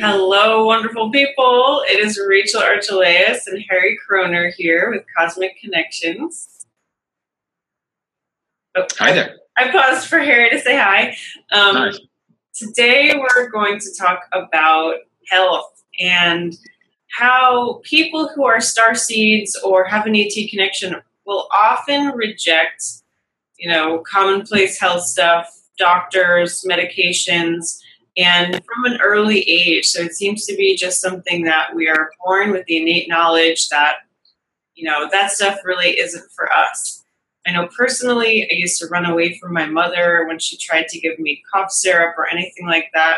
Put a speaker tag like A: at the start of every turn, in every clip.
A: Hello, wonderful people. It is Rachel Archelaus and Harry Kroner here with Cosmic Connections.
B: Oh, hi there.
A: I paused for Harry to say hi. Um, hi. Today, we're going to talk about health and how people who are star seeds or have an ET connection will often reject, you know, commonplace health stuff, doctors, medications, and from an early age. So it seems to be just something that we are born with the innate knowledge that, you know, that stuff really isn't for us. I know personally, I used to run away from my mother when she tried to give me cough syrup or anything like that.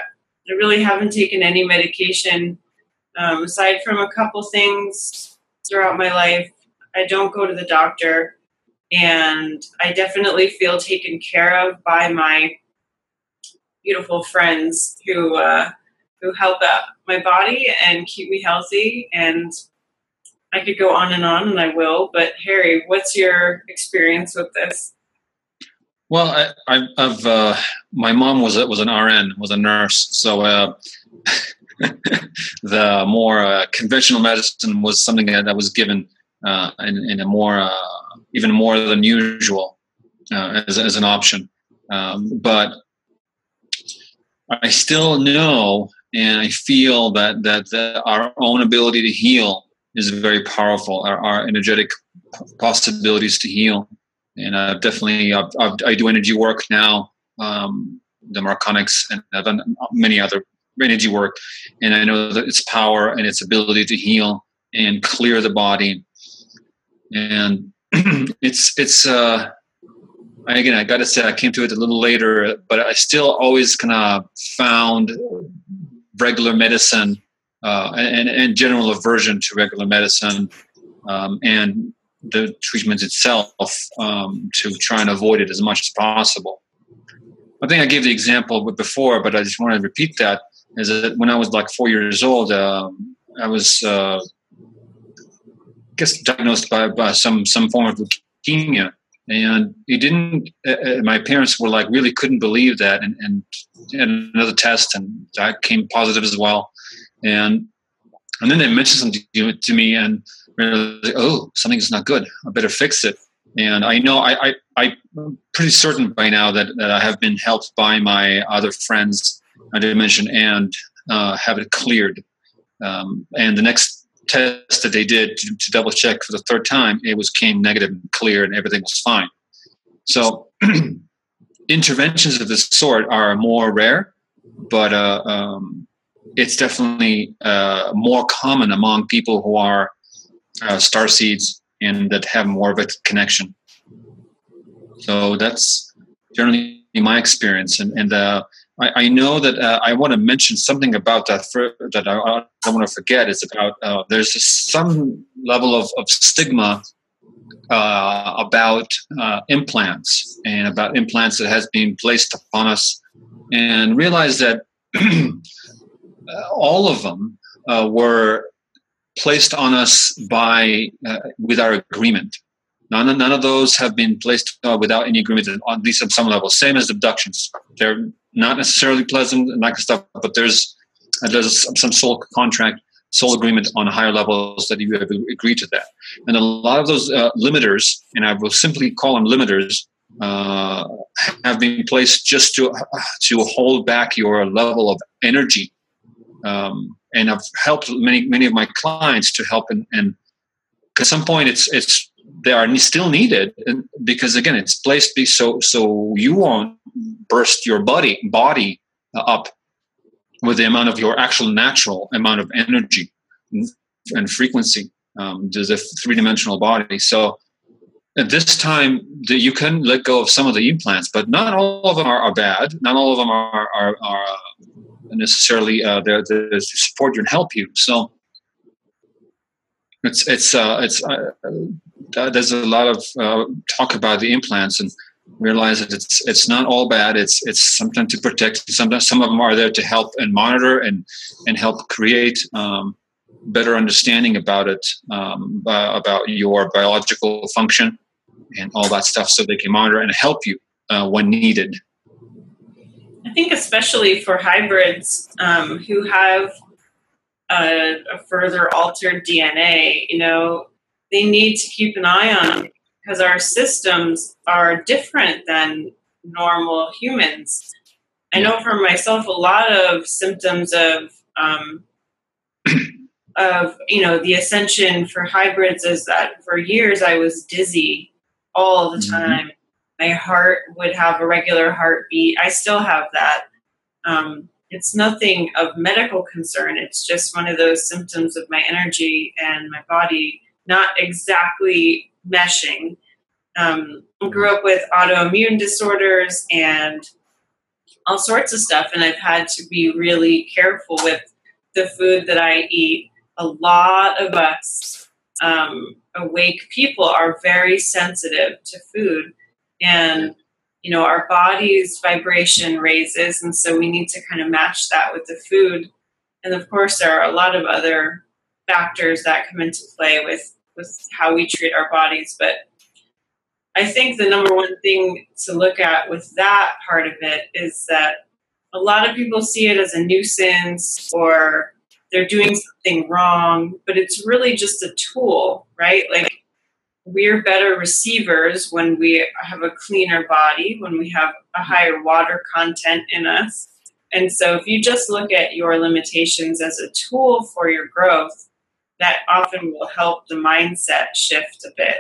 A: I really haven't taken any medication um, aside from a couple things throughout my life. I don't go to the doctor, and I definitely feel taken care of by my beautiful friends who uh, who help out my body and keep me healthy. And I could go on and on, and I will. But Harry, what's your experience with this?
B: Well, I, have uh, my mom was was an RN, was a nurse, so uh, the more uh, conventional medicine was something that, that was given uh, in, in, a more uh, even more than usual uh, as, as an option. Um, but I still know and I feel that that the, our own ability to heal is very powerful. Our, our energetic possibilities to heal, and I've definitely I've, I've, i do energy work now, um, the Marconics, and I've done many other energy work, and I know that its power and its ability to heal and clear the body, and it's it's uh again, I got to say, I came to it a little later, but I still always kind of found regular medicine uh, and, and general aversion to regular medicine um, and the treatment itself um, to try and avoid it as much as possible. I think I gave the example before, but I just want to repeat that. Is that when I was like four years old, um, I was, uh, Guess, diagnosed by, by some some form of leukemia, and he didn't uh, uh, my parents were like really couldn't believe that. And, and, and another test and that came positive as well. And and then they mentioned something to, to me and like, oh something's not good. I better fix it. And i know i i i'm pretty certain by now that, that i have been helped by my other friends i didn't mention and uh, have it cleared. Um, and the next test that they did to, to, double check for the third time, it was came negative and clear, and everything was fine. So interventions of this sort are more rare, but uh, um, it's definitely uh, more common among people who are uh, star seeds and that have more of a connection. So that's generally my experience, and and uh, I, I know that uh, I want to mention something about that for, that I, don't want to forget. It's about uh, there's some level of, of stigma uh, about uh, implants and about implants that has been placed upon us, and realize that all of them uh, were placed on us by uh, with our agreement. None, none of those have been placed without any agreement, at least at some level. Same as abductions. They're not necessarily pleasant and that kind of stuff, but there's there's some soul contract, soul agreement on higher levels that you have agreed to that. And a lot of those uh, limiters, and I will simply call them limiters, uh, have been placed just to to hold back your level of energy. Um, and I've helped many many of my clients to help and, and at some point it's it's they are still needed and because again it's placed be so so you won't burst your body body up with the amount of your actual natural amount of energy and frequency um, there's a three-dimensional body. So at this time the, you can let go of some of the implants but not all of them are, are bad. Not all of them are, are, are necessarily uh, there to support you and help you. So it's it's uh, it's uh, uh, there's a lot of uh, talk about the implants and realize that it's it's not all bad. It's it's something to protect. Sometimes some of them are there to help and monitor and and help create um, better understanding about it um, uh, about your biological function and all that stuff, so they can monitor and help you uh, when needed.
A: I think especially for hybrids um, who have a, a, further altered DNA, you know, they need to keep an eye on because our systems are different than normal humans. I know for myself, a lot of symptoms of um, of you know the ascension for hybrids is that for years I was dizzy all the mm-hmm. time. My heart would have a regular heartbeat. I still have that. Um, it's nothing of medical concern. It's just one of those symptoms of my energy and my body not exactly meshing. Um, grew up with autoimmune disorders and all sorts of stuff, and I've had to be really careful with the food that I eat. A lot of us um, awake people are very sensitive to food, and you know our body's vibration raises, and so we need to kind of match that with the food. And of course, there are a lot of other factors that come into play with with how we treat our bodies, but I think the number one thing to look at with that part of it is that a lot of people see it as a nuisance or they're doing something wrong, but it's really just a tool, right? Like we're better receivers when we have a cleaner body, when we have a higher water content in us. And so if you just look at your limitations as a tool for your growth, that often will help the mindset shift a bit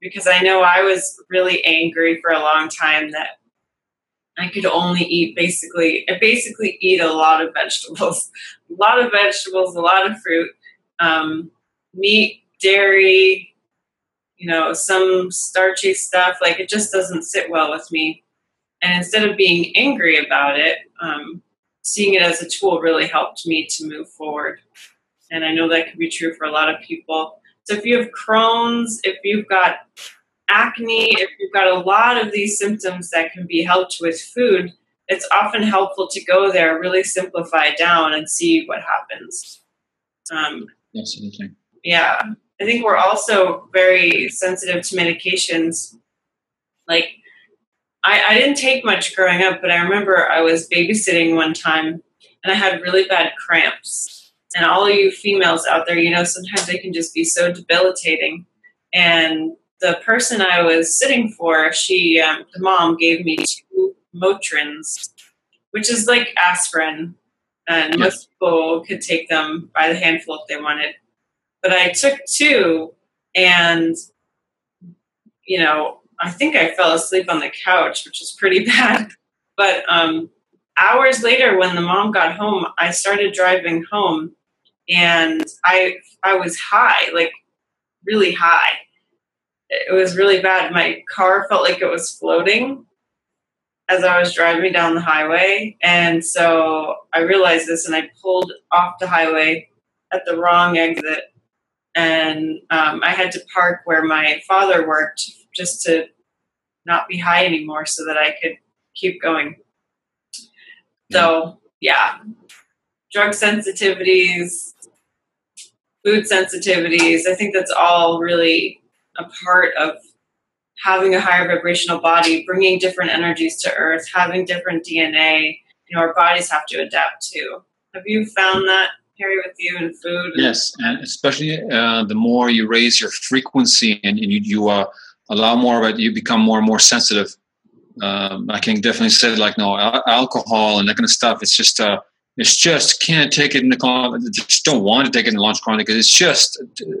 A: because I know I was really angry for a long time that I could only eat basically, I basically eat a lot of vegetables, a lot of vegetables, a lot of fruit, um, meat, dairy, you know, some starchy stuff. Like it just doesn't sit well with me. And instead of being angry about it, um, seeing it as a tool really helped me to move forward. And I know that can be true for a lot of people. So if you have Crohn's, if you've got acne, if you've got a lot of these symptoms that can be helped with food, it's often helpful to go there, really simplify down, and see what happens.
B: Um, Absolutely.
A: Yeah. I think we're also very sensitive to medications. Like, I, I didn't take much growing up, but I remember I was babysitting one time and I had really bad cramps and all of you females out there, you know, sometimes they can just be so debilitating. And the person I was sitting for, she, um, the mom, gave me two Motrins, which is like aspirin, and yes. most people could take them by the handful if they wanted. But I took two, and you know, I think I fell asleep on the couch, which is pretty bad. But um, hours later, when the mom got home, I started driving home and I I was high, like really high. It was really bad. My car felt like it was floating as I was driving down the highway, and so I realized this, and I pulled off the highway at the wrong exit, and um, I had to park where my father worked just to not be high anymore, so that I could keep going. So yeah, drug sensitivities, food sensitivities. I think that's all really a part of having a higher vibrational body, bringing different energies to Earth, having different DNA. You know, our bodies have to adapt to. Have you found that, Harry, with you and food?
B: Yes, and especially uh, the more you raise your frequency and, and you, you uh, allow more of it, you become more and more sensitive. Um, I can definitely say like no alcohol and that kind of stuff. It's just uh, it's just can't take it in the just don't want to take it in the launch chronic because it's just uh,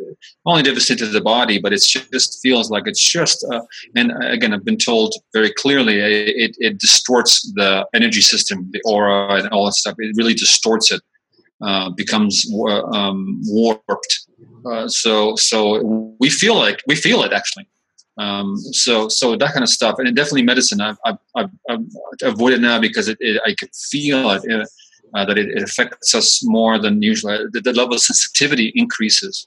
B: only devastating to the body, but it just feels like it's just. Uh, and again, I've been told very clearly it, it distorts the energy system, the aura, and all that stuff. It really distorts it, uh, becomes uh, um, warped. Uh, so so we feel like we feel it actually. Um, so so that kind of stuff, and definitely medicine. I've, I've, I've, I've avoided now because it, it, I could feel it uh, that it, affects us more than usual. The, the level of sensitivity increases.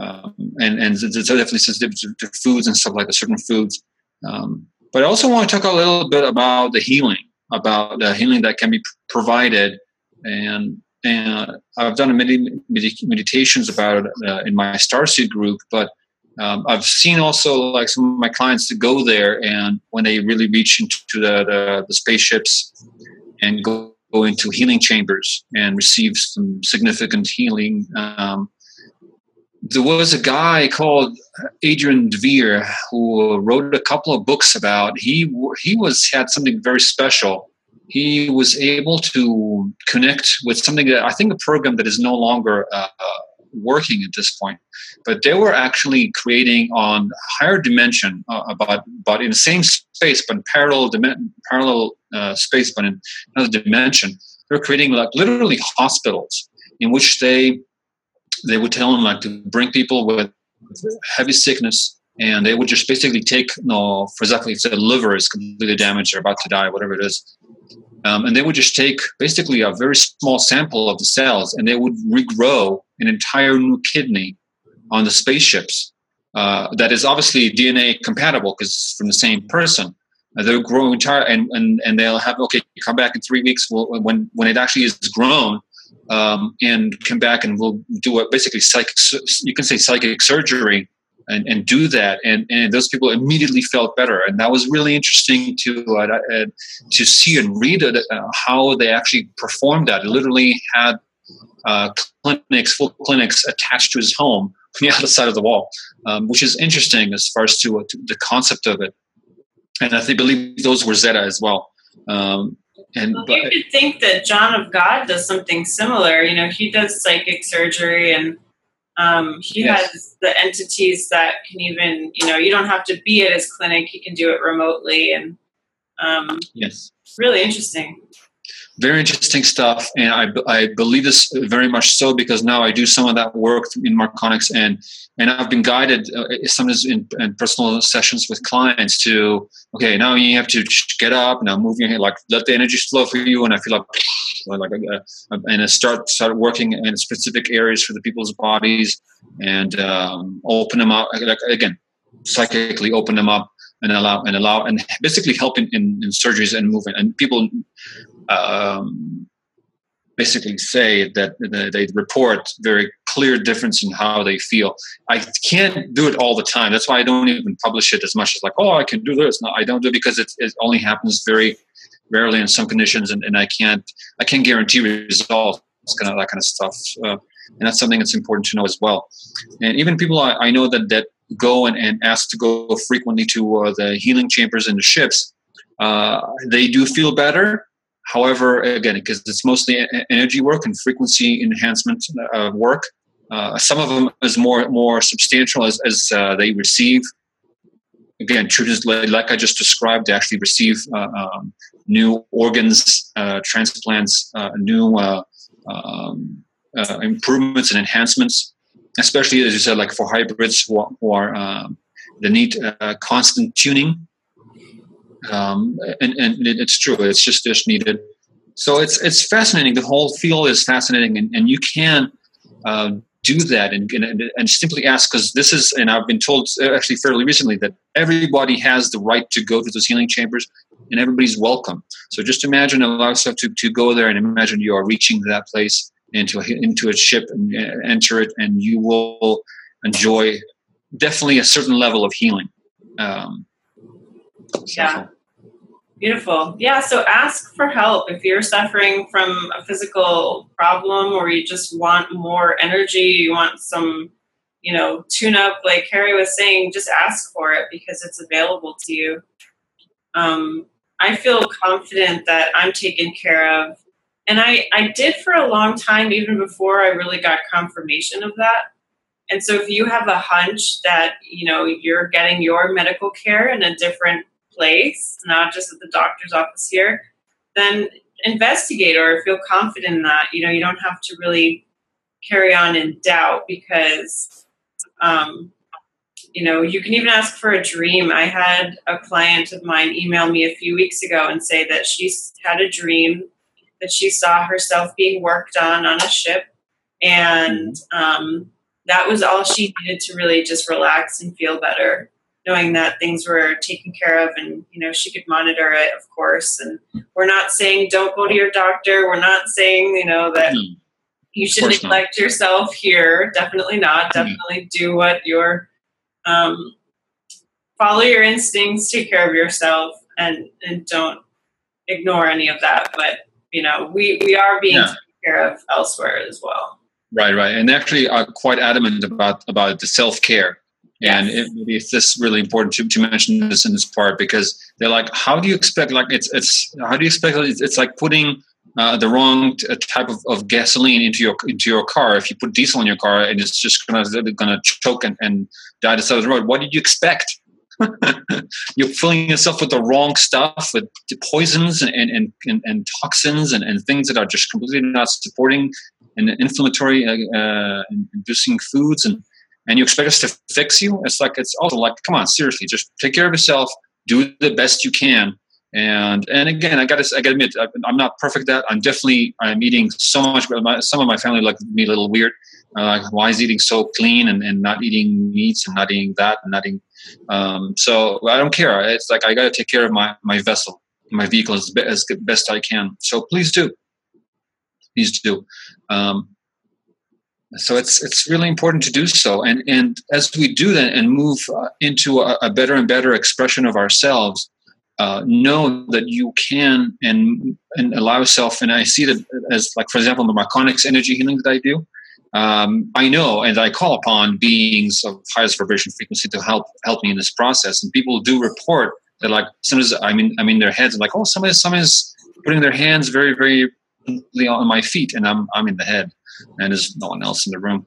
B: Um, and and it's definitely sensitive to, to, foods and stuff like the certain foods. Um, but I also want to talk a little bit about the healing, about the healing that can be provided. And and I've done many meditations about it uh, in my Starseed group, but um, I've seen also like some of my clients to go there, and when they really reach into the, the, the spaceships and go, go into healing chambers and receive some significant healing. Um, there was a guy called Adrian Dvir who wrote a couple of books about he he was had something very special. He was able to connect with something that I think a program that is no longer uh, working at this point, but they were actually creating on higher dimension uh, about but in the same space but in parallel parallel uh, space but in another dimension. They're creating like literally hospitals in which they they would tell them like to bring people with heavy sickness and they would just basically take you know, for example if the liver is completely damaged or about to die whatever it is um, and they would just take basically a very small sample of the cells and they would regrow an entire new kidney on the spaceships. Uh, that is obviously dna compatible because it's from the same person. Uh, they'll grow entire and, and and they'll have okay come back in three weeks we'll, when when it actually is grown um, and come back and we'll do a basically psychic you can say psychic surgery and, and do that. And, and those people immediately felt better. And that was really interesting to uh, uh, to see and read uh, how they actually performed that. It literally had uh, clinics full clinics attached to his home on the other side of the wall um, which is interesting as far as to, uh, to, the concept of it. And i think, believe those were zeta as well. Um, and
A: well, you could think that John of God does something similar. You know, he does psychic surgery and um, he yes. has the entities that can even, you know, you don't have to be at his clinic. He can do it remotely and um,
B: yes,
A: really interesting
B: very interesting stuff and I, I believe this very much so because now i do some of that work in marconics and and i've been guided uh, sometimes in, in, personal sessions with clients to okay now you have to get up now move your hand like let the energy flow for you and i feel like like uh, and I start start working in specific areas for the people's bodies and um, open them up like again psychically open them up and allow and allow and basically help in, in, in surgeries and movement and people um, basically say that they report very clear difference in how they feel. I can't do it all the time. That's why I don't even publish it as much as like, oh, I can do this. No, I don't do it because it, it only happens very rarely in some conditions, and, and I can't I can't guarantee results. Kind of that kind of stuff, uh, and that's something that's important to know as well. And even people I, I know that that go and, and ask to go frequently to uh, the healing chambers in the ships, uh, they do feel better However, again, because it's mostly energy work and frequency enhancement uh, work, uh, some of them is more more substantial as, as uh, they receive. Again, like I just described, they actually receive uh, um, new organs, uh, transplants, uh, new um, improvements and enhancements. Especially as you said, like for hybrids who are, who are um, they need constant tuning um, and, and it's true. It's just just needed. So it's it's fascinating. The whole field is fascinating, and, and you can uh, do that and, and, and simply ask because this is. And I've been told uh, actually fairly recently that everybody has the right to go to those healing chambers, and everybody's welcome. So just imagine allow yourself to to go there and imagine you are reaching that place into a, into a ship and uh, enter it, and you will enjoy definitely a certain level of healing. Um,
A: yeah. Beautiful. Yeah. So ask for help if you're suffering from a physical problem or you just want more energy, you want some, you know, tune up, like Harry was saying, just ask for it because it's available to you. Um, I feel confident that I'm taken care of. And I, I did for a long time, even before I really got confirmation of that. And so if you have a hunch that, you know, you're getting your medical care in a different place, not just at the doctor's office here, then investigate or feel confident in that. You know, you don't have to really carry on in doubt because, um, you know, you can even ask for a dream. I had a client of mine email me a few weeks ago and say that she had a dream that she saw herself being worked on on a ship, and um, that was all she needed to really just relax and feel better knowing that things were taken care of and you know she could monitor it of course. And we're not saying don't go to your doctor. We're not saying you know that you should neglect not. yourself here. Definitely not. Hmm. definitely do what your um, follow your instincts take care of yourself and and don't ignore any of that but you know, we, we are being yeah. taken care of elsewhere as well.
B: Right, right. And actually are quite adamant about, about the self-care. Yes. And it, maybe it's this really important to, to mention this in this part because they're like, how do you expect, like, it's, it's, how do you expect, it's, it's like putting uh, the wrong t- uh, type of, of gasoline into your into your car. If you put diesel in your car and it's just gonna gonna choke and, and die the side of the road, what did you expect? You're filling yourself with the wrong stuff, with poisons and and, and, and toxins and, and things that are just completely not supporting and inflammatory uh, uh, inducing foods. And and you expect us to fix you? It's like it's also like come on seriously just take care of yourself. Do the best you can and and again i gotta i gotta admit i'm not perfect at that. I'm definitely i'm eating so much my, some of my family look me a little weird. Uh, why is eating so clean and, and not eating meats and not eating that and not eating um, so i don't care. It's like i gotta take care of my my vessel my vehicle as, as best i can. So please do. Please do. Um, so it's it's really important to do so. And and as we do that and move uh, into a, a better and better expression of ourselves uh, know that you can and and allow yourself. And I see that as like, for example, the Marconics energy healing that I do. Um, I know, and I call upon beings of highest vibration frequency to help help me in this process. And people do report that, like, sometimes I'm in I'm in their heads, and like, oh, somebody somebody's putting their hands very very on my feet, and I'm I'm in the head and there's no one else in the room,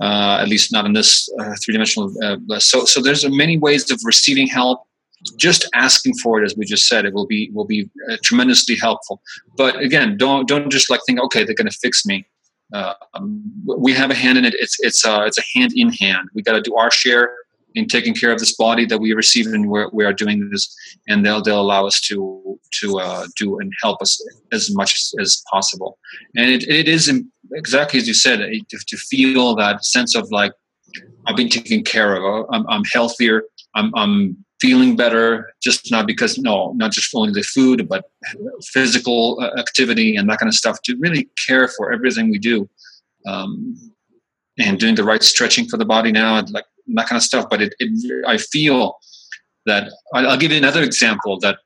B: uh, at least not in this uh, three dimensional. Uh, so, so there's many ways of receiving help just asking for it, as we just said, it will be will be uh, tremendously helpful. But again, don't don't just like think, okay, they're going to fix me. Uh, um, we have a hand in it. It's it's uh, it's a hand in hand. We got to do our share in taking care of this body that we receive, and we're, we are doing this, and they'll they'll allow us to to uh, do and help us as much as, as possible. And it, it is exactly as you said to, to feel that sense of like I've been taken care of. I'm, I'm healthier. I'm, I'm feeling better just not because no not just only the food but physical uh, activity and that kind of stuff to really care for everything we do um, and doing the right stretching for the body now and like that kind of stuff. But it, it i feel that i'll give you another example that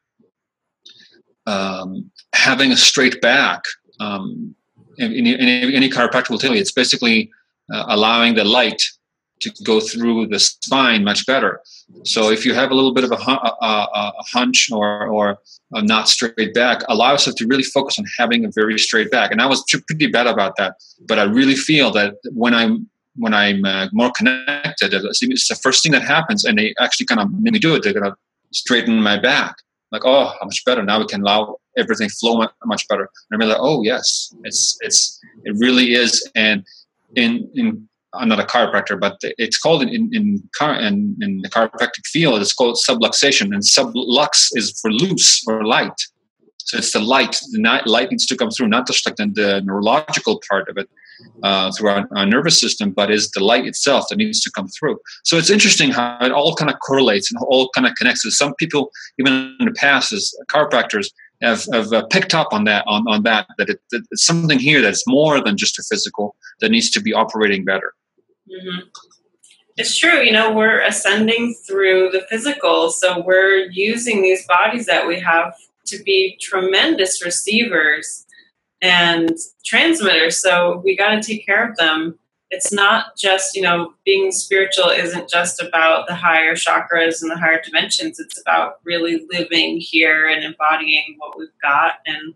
B: um, having a straight back um, in, in, any chiropractor will tell you it's basically uh, allowing the light to go through the spine much better. So if you have a little bit of a, a, a hunch or, or a not straight back, allow yourself to really focus on having a very straight back. And I was pretty bad about that, but I really feel that when I'm when I'm uh, more connected, it's the first thing that happens, and they actually kind of make me do it. They're gonna straighten my back. Like, oh, how much better now? We can allow everything flow much better. And I'm like, oh yes, it's it's it really is. And in in I'm not a chiropractor, but it's called in in in, in the chiropractic field. It's called subluxation, and sublux is for loose or light. So it's the light. The light needs to come through, not just like the, the neurological part of it uh, through our, our, nervous system, but is the light itself that needs to come through. So it's interesting how it all kind of correlates and all kind of connects. So some people, even in the past, as chiropractors, have, have uh, picked up on that on, on that that, it, that it's something here that's more than just a physical that needs to be operating better.
A: Mm-hmm. It's true. You know, we're ascending through the physical, so we're using these bodies that we have to be tremendous receivers and transmitters. So we got to take care of them. It's not just, you know, being spiritual isn't just about the higher chakras and the higher dimensions. It's about really living here and embodying what we've got. And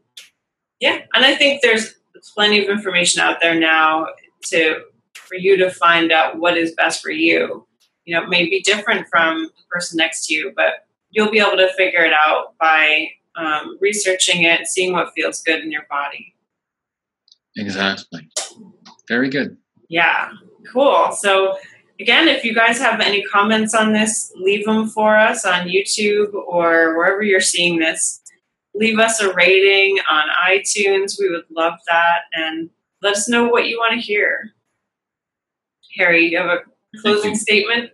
A: yeah, and I think there's plenty of information out there now to for you to find out what is best for you. You know, it may be different from the person next to you, but you'll be able to figure it out by um, researching it, seeing what feels good in your body.
B: Exactly. Very good.
A: Yeah, cool. So, again, if you guys have any comments on this, leave them for us on YouTube or wherever you're seeing this. Leave us a rating on iTunes. We would love that. And let us know what you want to hear. Harry, you have a closing statement?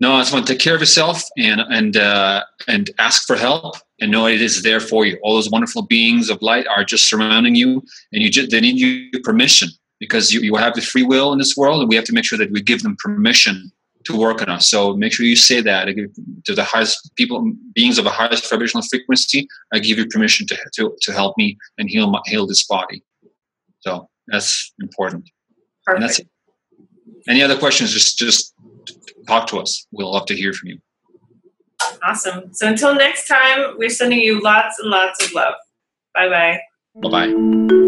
B: No, I just want to take care of yourself and and uh, and ask for help and know it is there for you. All those wonderful beings of light are just surrounding you, and you just they need you permission because you, you have the free will in this world, and we have to make sure that we give them permission to work on us. So make sure you say that to the highest people, beings of the highest vibrational frequency. I give you permission to to, to help me and heal my, heal this body. So that's important.
A: Perfect.
B: Any other questions? Just just talk to us. We'll love to hear from you.
A: Awesome. So until next time, we're sending you lots and lots of love. Bye bye.
B: Bye bye.